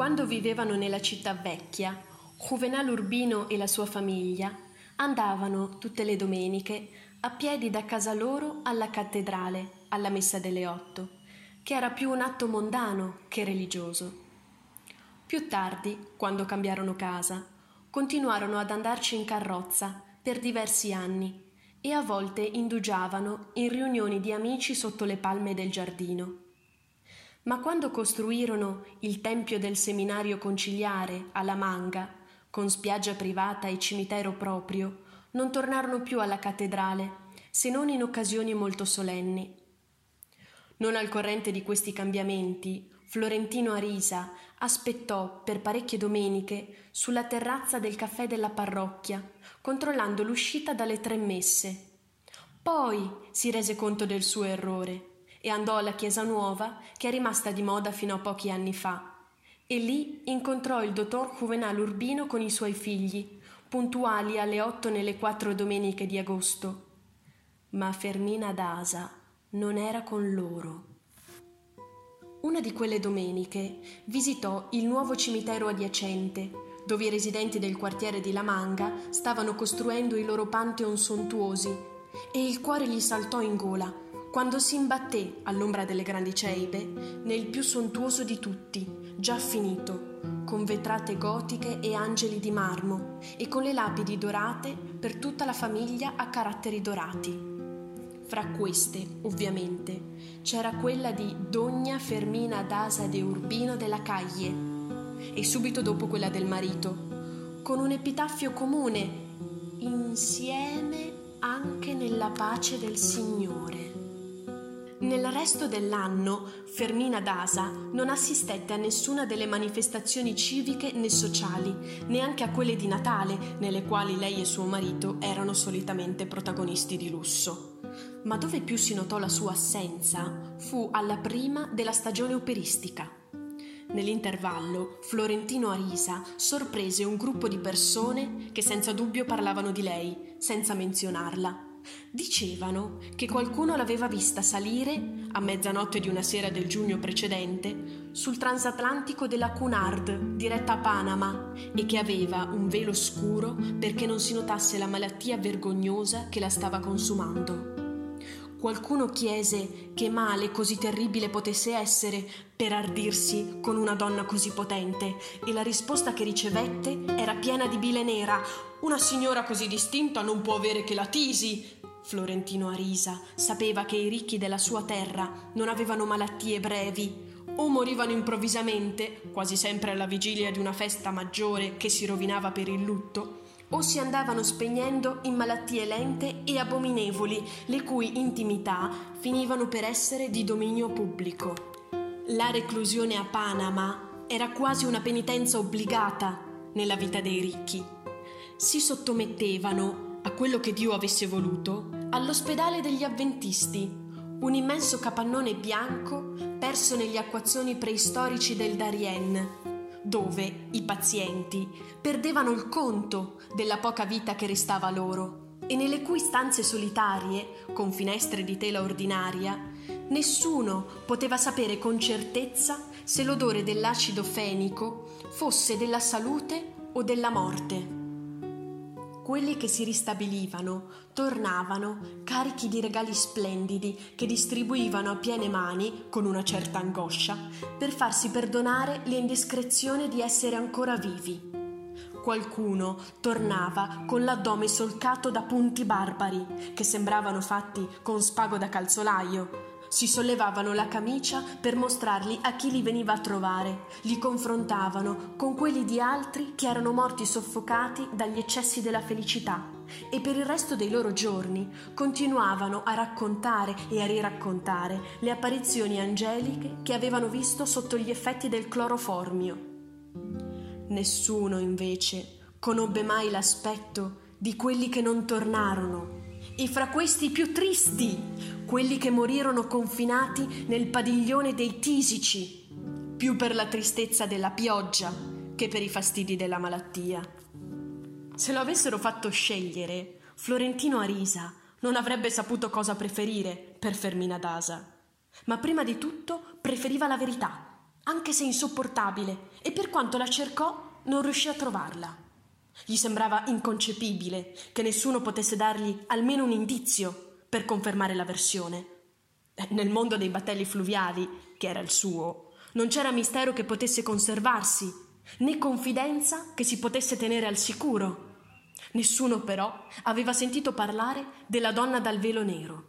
Quando vivevano nella città vecchia, Juvenal Urbino e la sua famiglia andavano tutte le domeniche a piedi da casa loro alla cattedrale, alla messa delle otto, che era più un atto mondano che religioso. Più tardi, quando cambiarono casa, continuarono ad andarci in carrozza per diversi anni e a volte indugiavano in riunioni di amici sotto le palme del giardino. Ma quando costruirono il tempio del seminario conciliare alla Manga, con spiaggia privata e cimitero proprio, non tornarono più alla cattedrale, se non in occasioni molto solenni. Non al corrente di questi cambiamenti, Florentino Arisa aspettò per parecchie domeniche sulla terrazza del caffè della parrocchia, controllando l'uscita dalle tre messe. Poi si rese conto del suo errore e andò alla chiesa nuova che è rimasta di moda fino a pochi anni fa. E lì incontrò il dottor Juvenal Urbino con i suoi figli, puntuali alle otto nelle quattro domeniche di agosto. Ma Fermina Dasa non era con loro. Una di quelle domeniche visitò il nuovo cimitero adiacente, dove i residenti del quartiere di La Manga stavano costruendo i loro pantheon sontuosi, e il cuore gli saltò in gola quando si imbatté all'ombra delle grandi ceibe nel più sontuoso di tutti, già finito, con vetrate gotiche e angeli di marmo e con le lapidi dorate per tutta la famiglia a caratteri dorati. Fra queste, ovviamente, c'era quella di Dogna Fermina d'Asa de Urbino della Caglie e subito dopo quella del marito, con un epitaffio comune, insieme anche nella pace del Signore. Nel resto dell'anno Fermina Dasa non assistette a nessuna delle manifestazioni civiche né sociali, neanche a quelle di Natale, nelle quali lei e suo marito erano solitamente protagonisti di lusso. Ma dove più si notò la sua assenza fu alla prima della stagione operistica. Nell'intervallo, Florentino Arisa sorprese un gruppo di persone che senza dubbio parlavano di lei, senza menzionarla Dicevano che qualcuno l'aveva vista salire, a mezzanotte di una sera del giugno precedente, sul transatlantico della Cunard, diretta a Panama, e che aveva un velo scuro perché non si notasse la malattia vergognosa che la stava consumando. Qualcuno chiese che male così terribile potesse essere per ardirsi con una donna così potente e la risposta che ricevette era piena di bile nera. Una signora così distinta non può avere che la tisi. Florentino Arisa sapeva che i ricchi della sua terra non avevano malattie brevi o morivano improvvisamente, quasi sempre alla vigilia di una festa maggiore che si rovinava per il lutto, o si andavano spegnendo in malattie lente e abominevoli, le cui intimità finivano per essere di dominio pubblico. La reclusione a Panama era quasi una penitenza obbligata nella vita dei ricchi. Si sottomettevano, a quello che Dio avesse voluto, all'ospedale degli avventisti, un immenso capannone bianco perso negli acquazzoni preistorici del Darien, dove i pazienti perdevano il conto della poca vita che restava loro e nelle cui stanze solitarie, con finestre di tela ordinaria, nessuno poteva sapere con certezza se l'odore dell'acido fenico fosse della salute o della morte quelli che si ristabilivano tornavano carichi di regali splendidi che distribuivano a piene mani, con una certa angoscia, per farsi perdonare l'indiscrezione di essere ancora vivi. Qualcuno tornava con l'addome solcato da punti barbari, che sembravano fatti con spago da calzolaio, si sollevavano la camicia per mostrarli a chi li veniva a trovare, li confrontavano con quelli di altri che erano morti soffocati dagli eccessi della felicità. E per il resto dei loro giorni continuavano a raccontare e a riraccontare le apparizioni angeliche che avevano visto sotto gli effetti del cloroformio. Nessuno, invece, conobbe mai l'aspetto di quelli che non tornarono. E fra questi più tristi, quelli che morirono confinati nel padiglione dei tisici, più per la tristezza della pioggia che per i fastidi della malattia. Se lo avessero fatto scegliere, Florentino Arisa non avrebbe saputo cosa preferire per Fermina Dasa, ma prima di tutto preferiva la verità, anche se insopportabile, e per quanto la cercò non riuscì a trovarla. Gli sembrava inconcepibile che nessuno potesse dargli almeno un indizio per confermare la versione. Nel mondo dei battelli fluviali, che era il suo, non c'era mistero che potesse conservarsi, né confidenza che si potesse tenere al sicuro. Nessuno però aveva sentito parlare della donna dal velo nero.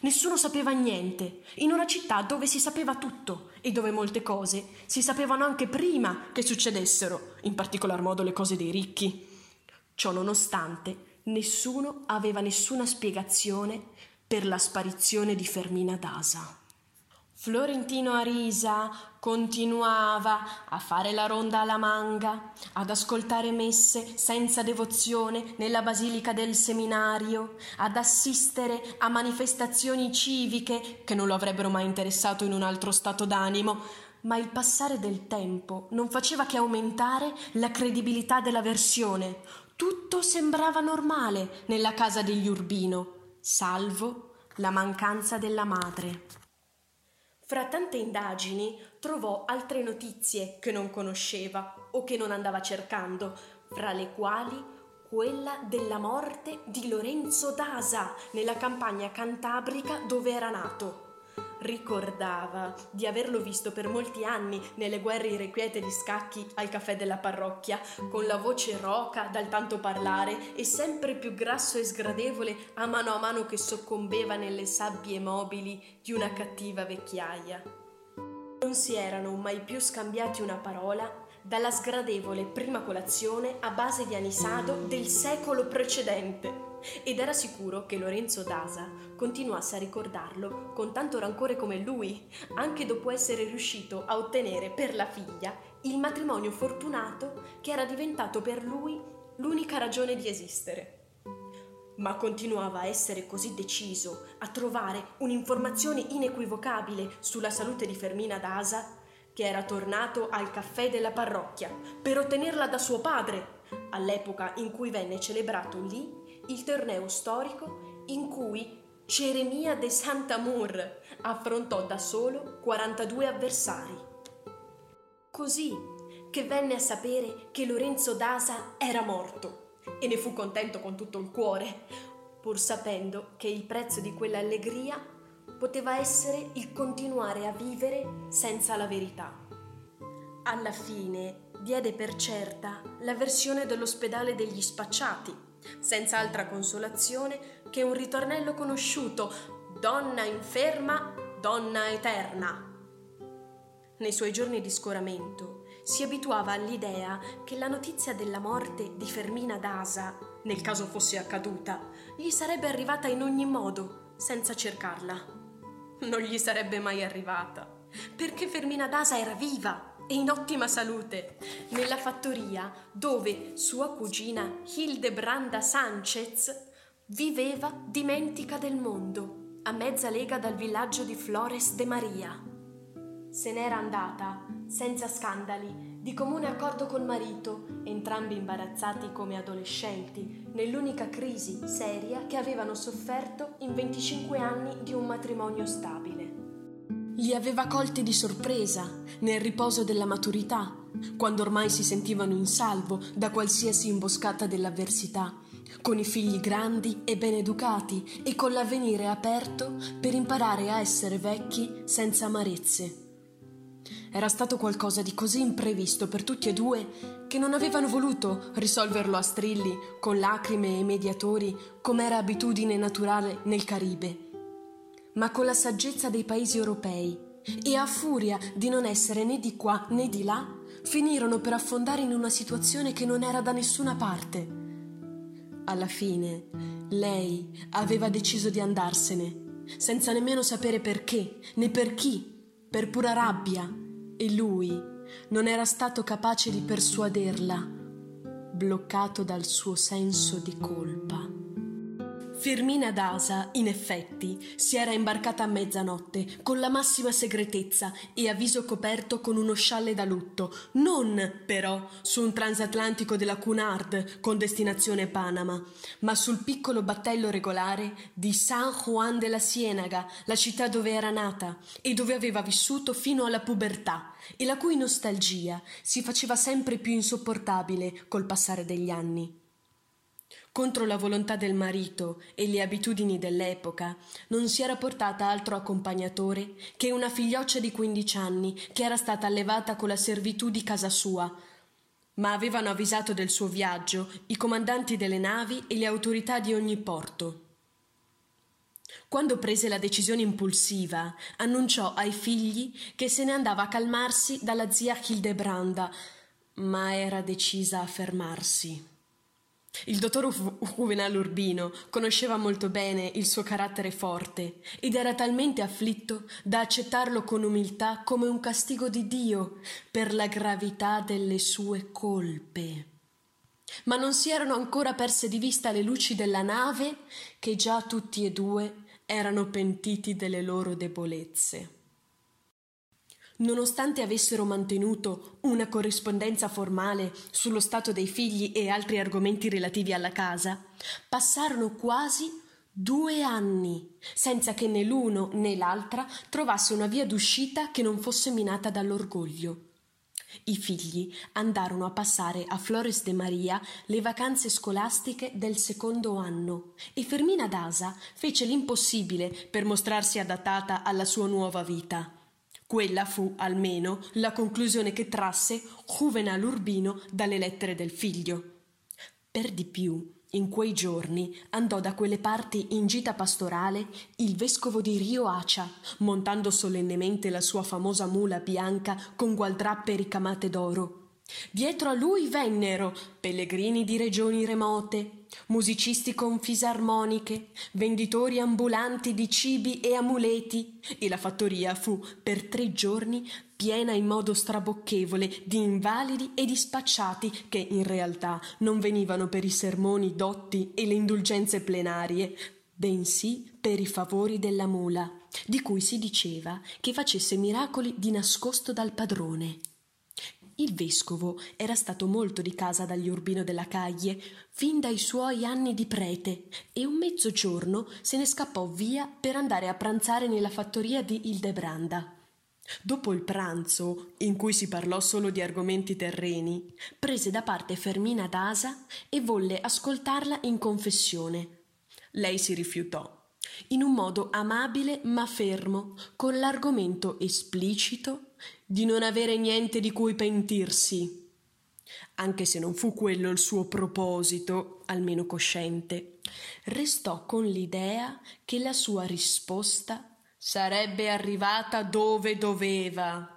Nessuno sapeva niente, in una città dove si sapeva tutto e dove molte cose si sapevano anche prima che succedessero, in particolar modo le cose dei ricchi. Ciò nonostante, nessuno aveva nessuna spiegazione per la sparizione di Fermina Dasa. Florentino Arisa continuava a fare la ronda alla manga, ad ascoltare messe senza devozione nella basilica del seminario, ad assistere a manifestazioni civiche che non lo avrebbero mai interessato in un altro stato d'animo, ma il passare del tempo non faceva che aumentare la credibilità della versione. Tutto sembrava normale nella casa degli Urbino, salvo la mancanza della madre. Fra tante indagini trovò altre notizie che non conosceva o che non andava cercando, fra le quali quella della morte di Lorenzo Dasa nella campagna cantabrica dove era nato. Ricordava di averlo visto per molti anni nelle guerre irrequiete di scacchi al caffè della parrocchia, con la voce roca dal tanto parlare e sempre più grasso e sgradevole a mano a mano che soccombeva nelle sabbie mobili di una cattiva vecchiaia. Non si erano mai più scambiati una parola dalla sgradevole prima colazione a base di anisado del secolo precedente ed era sicuro che Lorenzo Dasa continuasse a ricordarlo con tanto rancore come lui, anche dopo essere riuscito a ottenere per la figlia il matrimonio fortunato che era diventato per lui l'unica ragione di esistere. Ma continuava a essere così deciso a trovare un'informazione inequivocabile sulla salute di Fermina Dasa che era tornato al caffè della parrocchia per ottenerla da suo padre, all'epoca in cui venne celebrato lì il torneo storico in cui Ceremia de Sant'Amour affrontò da solo 42 avversari. Così che venne a sapere che Lorenzo Dasa era morto e ne fu contento con tutto il cuore, pur sapendo che il prezzo di quell'allegria poteva essere il continuare a vivere senza la verità. Alla fine diede per certa la versione dell'ospedale degli spacciati senza altra consolazione che un ritornello conosciuto, donna inferma, donna eterna. Nei suoi giorni di scoramento si abituava all'idea che la notizia della morte di Fermina Dasa, nel caso fosse accaduta, gli sarebbe arrivata in ogni modo, senza cercarla. Non gli sarebbe mai arrivata, perché Fermina Dasa era viva e in ottima salute, nella fattoria dove sua cugina Hildebranda Sanchez viveva dimentica del mondo, a mezza lega dal villaggio di Flores de Maria. Se n'era andata, senza scandali, di comune accordo col marito, entrambi imbarazzati come adolescenti, nell'unica crisi seria che avevano sofferto in 25 anni di un matrimonio stabile li aveva colti di sorpresa nel riposo della maturità, quando ormai si sentivano in salvo da qualsiasi imboscata dell'avversità, con i figli grandi e ben educati e con l'avvenire aperto per imparare a essere vecchi senza amarezze. Era stato qualcosa di così imprevisto per tutti e due che non avevano voluto risolverlo a strilli con lacrime e mediatori come era abitudine naturale nel Caribe ma con la saggezza dei paesi europei, e a furia di non essere né di qua né di là, finirono per affondare in una situazione che non era da nessuna parte. Alla fine, lei aveva deciso di andarsene, senza nemmeno sapere perché, né per chi, per pura rabbia, e lui non era stato capace di persuaderla, bloccato dal suo senso di colpa. Fermina Dasa, in effetti, si era imbarcata a mezzanotte con la massima segretezza e a viso coperto con uno scialle da lutto, non però su un transatlantico della Cunard con destinazione Panama, ma sul piccolo battello regolare di San Juan de la Ciénaga, la città dove era nata e dove aveva vissuto fino alla pubertà e la cui nostalgia si faceva sempre più insopportabile col passare degli anni. Contro la volontà del marito e le abitudini dell'epoca, non si era portata altro accompagnatore che una figlioccia di quindici anni che era stata allevata con la servitù di casa sua, ma avevano avvisato del suo viaggio i comandanti delle navi e le autorità di ogni porto. Quando prese la decisione impulsiva, annunciò ai figli che se ne andava a calmarsi dalla zia Hildebranda, ma era decisa a fermarsi. Il dottor Juvenal Urbino conosceva molto bene il suo carattere forte ed era talmente afflitto da accettarlo con umiltà come un castigo di Dio per la gravità delle sue colpe. Ma non si erano ancora perse di vista le luci della nave che già tutti e due erano pentiti delle loro debolezze. Nonostante avessero mantenuto una corrispondenza formale sullo stato dei figli e altri argomenti relativi alla casa, passarono quasi due anni senza che né l'uno né l'altra trovasse una via d'uscita che non fosse minata dall'orgoglio. I figli andarono a passare a Flores de Maria le vacanze scolastiche del secondo anno e Fermina Dasa fece l'impossibile per mostrarsi adattata alla sua nuova vita. Quella fu, almeno, la conclusione che trasse Juvenal Urbino dalle lettere del figlio. Per di più, in quei giorni andò da quelle parti in gita pastorale il vescovo di Rio Acia, montando solennemente la sua famosa mula bianca con gualdrappe ricamate d'oro. Dietro a lui vennero pellegrini di regioni remote, musicisti con fisarmoniche, venditori ambulanti di cibi e amuleti, e la fattoria fu per tre giorni piena in modo strabocchevole di invalidi e di spacciati che in realtà non venivano per i sermoni dotti e le indulgenze plenarie, bensì per i favori della mula, di cui si diceva che facesse miracoli di nascosto dal padrone. Il vescovo era stato molto di casa dagli Urbino della Caglie fin dai suoi anni di prete e un mezzogiorno se ne scappò via per andare a pranzare nella fattoria di Ildebranda. Dopo il pranzo, in cui si parlò solo di argomenti terreni, prese da parte Fermina d'Asa e volle ascoltarla in confessione. Lei si rifiutò in un modo amabile ma fermo, con l'argomento esplicito di non avere niente di cui pentirsi. Anche se non fu quello il suo proposito, almeno cosciente, restò con l'idea che la sua risposta sarebbe arrivata dove doveva.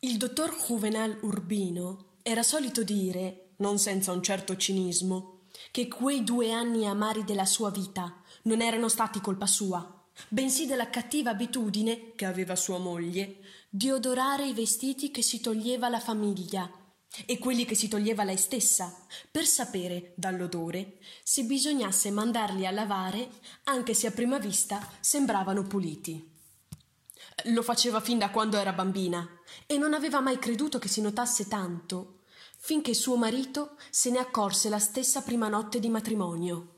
Il dottor Juvenal Urbino era solito dire, non senza un certo cinismo, che quei due anni amari della sua vita non erano stati colpa sua, bensì della cattiva abitudine che aveva sua moglie di odorare i vestiti che si toglieva la famiglia e quelli che si toglieva lei stessa, per sapere dall'odore se bisognasse mandarli a lavare anche se a prima vista sembravano puliti. Lo faceva fin da quando era bambina e non aveva mai creduto che si notasse tanto finché suo marito se ne accorse la stessa prima notte di matrimonio.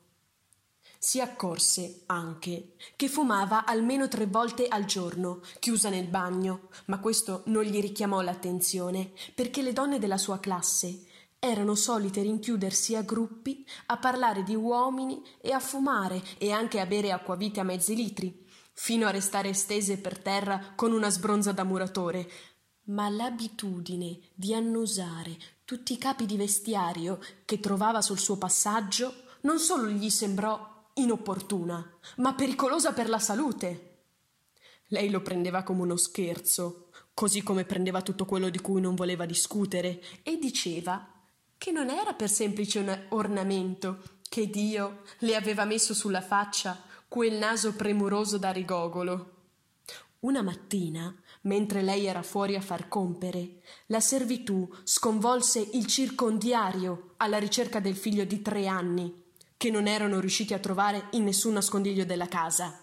Si accorse anche che fumava almeno tre volte al giorno, chiusa nel bagno, ma questo non gli richiamò l'attenzione, perché le donne della sua classe erano solite rinchiudersi a gruppi a parlare di uomini e a fumare e anche a bere acquavite a mezzi litri, fino a restare stese per terra con una sbronza da muratore. Ma l'abitudine di annusare tutti i capi di vestiario che trovava sul suo passaggio non solo gli sembrò inopportuna, ma pericolosa per la salute. Lei lo prendeva come uno scherzo, così come prendeva tutto quello di cui non voleva discutere, e diceva che non era per semplice ornamento che Dio le aveva messo sulla faccia quel naso premuroso da rigogolo. Una mattina Mentre lei era fuori a far compere, la servitù sconvolse il circondiario alla ricerca del figlio di tre anni, che non erano riusciti a trovare in nessun nascondiglio della casa.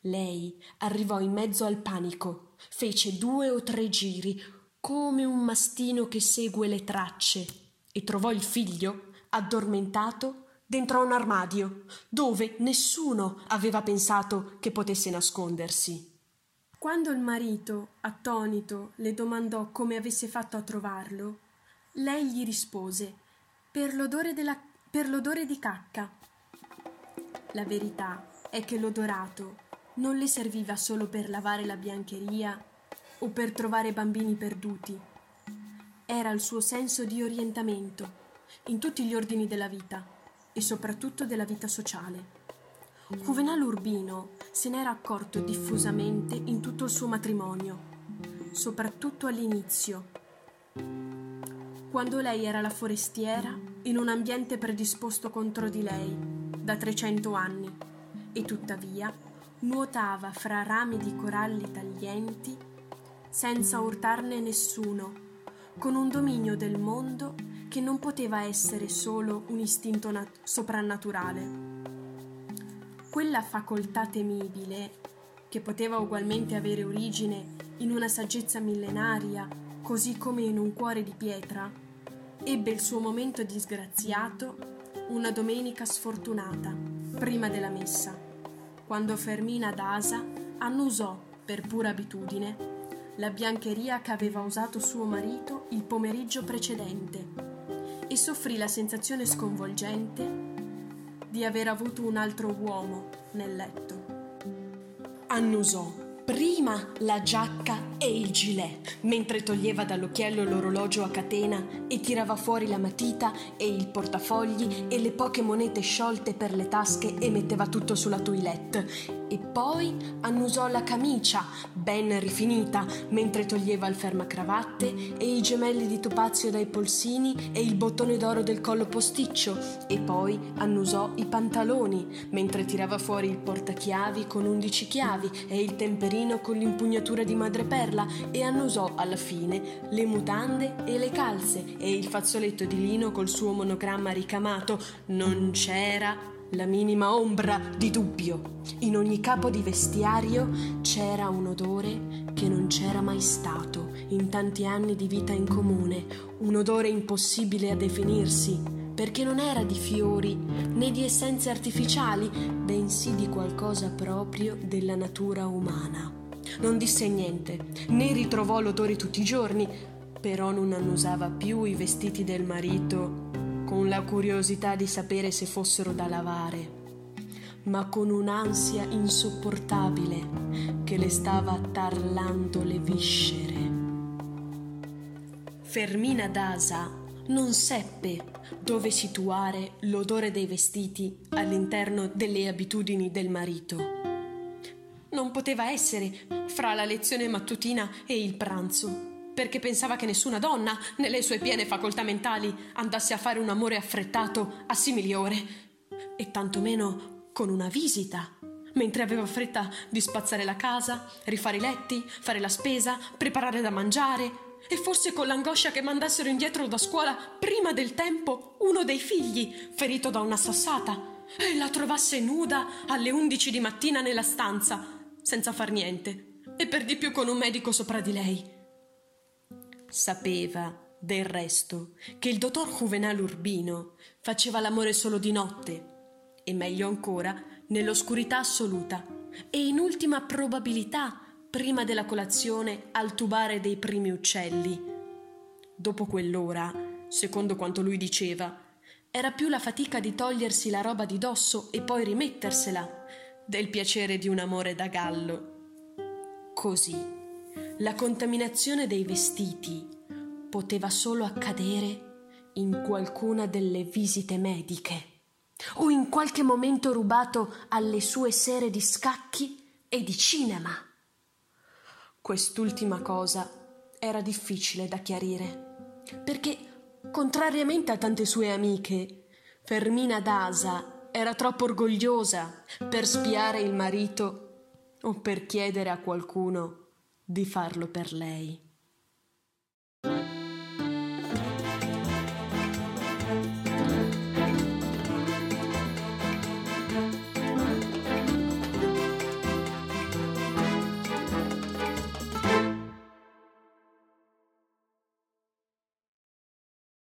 Lei arrivò in mezzo al panico, fece due o tre giri, come un mastino che segue le tracce, e trovò il figlio, addormentato, dentro un armadio, dove nessuno aveva pensato che potesse nascondersi. Quando il marito, attonito, le domandò come avesse fatto a trovarlo, lei gli rispose per l'odore, della, per l'odore di cacca. La verità è che l'odorato non le serviva solo per lavare la biancheria o per trovare bambini perduti. Era il suo senso di orientamento in tutti gli ordini della vita e soprattutto della vita sociale. Juvenal Urbino se n'era accorto diffusamente in tutto il suo matrimonio, soprattutto all'inizio, quando lei era la forestiera in un ambiente predisposto contro di lei da 300 anni e tuttavia nuotava fra rami di coralli taglienti senza urtarne nessuno, con un dominio del mondo che non poteva essere solo un istinto nat- soprannaturale. Quella facoltà temibile, che poteva ugualmente avere origine in una saggezza millenaria, così come in un cuore di pietra, ebbe il suo momento disgraziato una domenica sfortunata, prima della messa quando Fermina d'Asa annusò, per pura abitudine, la biancheria che aveva usato suo marito il pomeriggio precedente e soffrì la sensazione sconvolgente di aver avuto un altro uomo nel letto. Annusò prima la giacca e il gilet, mentre toglieva dall'occhiello l'orologio a catena e tirava fuori la matita e il portafogli e le poche monete sciolte per le tasche e metteva tutto sulla toilette e poi annusò la camicia, ben rifinita, mentre toglieva il fermacravatte e i gemelli di topazio dai polsini e il bottone d'oro del collo posticcio, e poi annusò i pantaloni, mentre tirava fuori il portachiavi con undici chiavi e il temperino con l'impugnatura di madreperla, e annusò alla fine le mutande e le calze e il fazzoletto di lino col suo monogramma ricamato. Non c'era la minima ombra di dubbio. In ogni capo di vestiario c'era un odore che non c'era mai stato in tanti anni di vita in comune, un odore impossibile a definirsi, perché non era di fiori né di essenze artificiali, bensì di qualcosa proprio della natura umana. Non disse niente, né ritrovò l'odore tutti i giorni, però non annusava più i vestiti del marito con la curiosità di sapere se fossero da lavare, ma con un'ansia insopportabile che le stava tarlando le viscere. Fermina Dasa non seppe dove situare l'odore dei vestiti all'interno delle abitudini del marito. Non poteva essere fra la lezione mattutina e il pranzo perché pensava che nessuna donna, nelle sue piene facoltà mentali, andasse a fare un amore affrettato a simili ore, e tantomeno con una visita, mentre aveva fretta di spazzare la casa, rifare i letti, fare la spesa, preparare da mangiare, e forse con l'angoscia che mandassero indietro da scuola prima del tempo uno dei figli, ferito da una sassata, e la trovasse nuda alle undici di mattina nella stanza, senza far niente, e per di più con un medico sopra di lei. Sapeva, del resto, che il dottor Juvenal Urbino faceva l'amore solo di notte, e meglio ancora, nell'oscurità assoluta, e in ultima probabilità prima della colazione al tubare dei primi uccelli. Dopo quell'ora, secondo quanto lui diceva, era più la fatica di togliersi la roba di dosso e poi rimettersela, del piacere di un amore da gallo. Così la contaminazione dei vestiti poteva solo accadere in qualcuna delle visite mediche o in qualche momento rubato alle sue sere di scacchi e di cinema. Quest'ultima cosa era difficile da chiarire, perché, contrariamente a tante sue amiche, Fermina Dasa era troppo orgogliosa per spiare il marito o per chiedere a qualcuno di farlo per lei.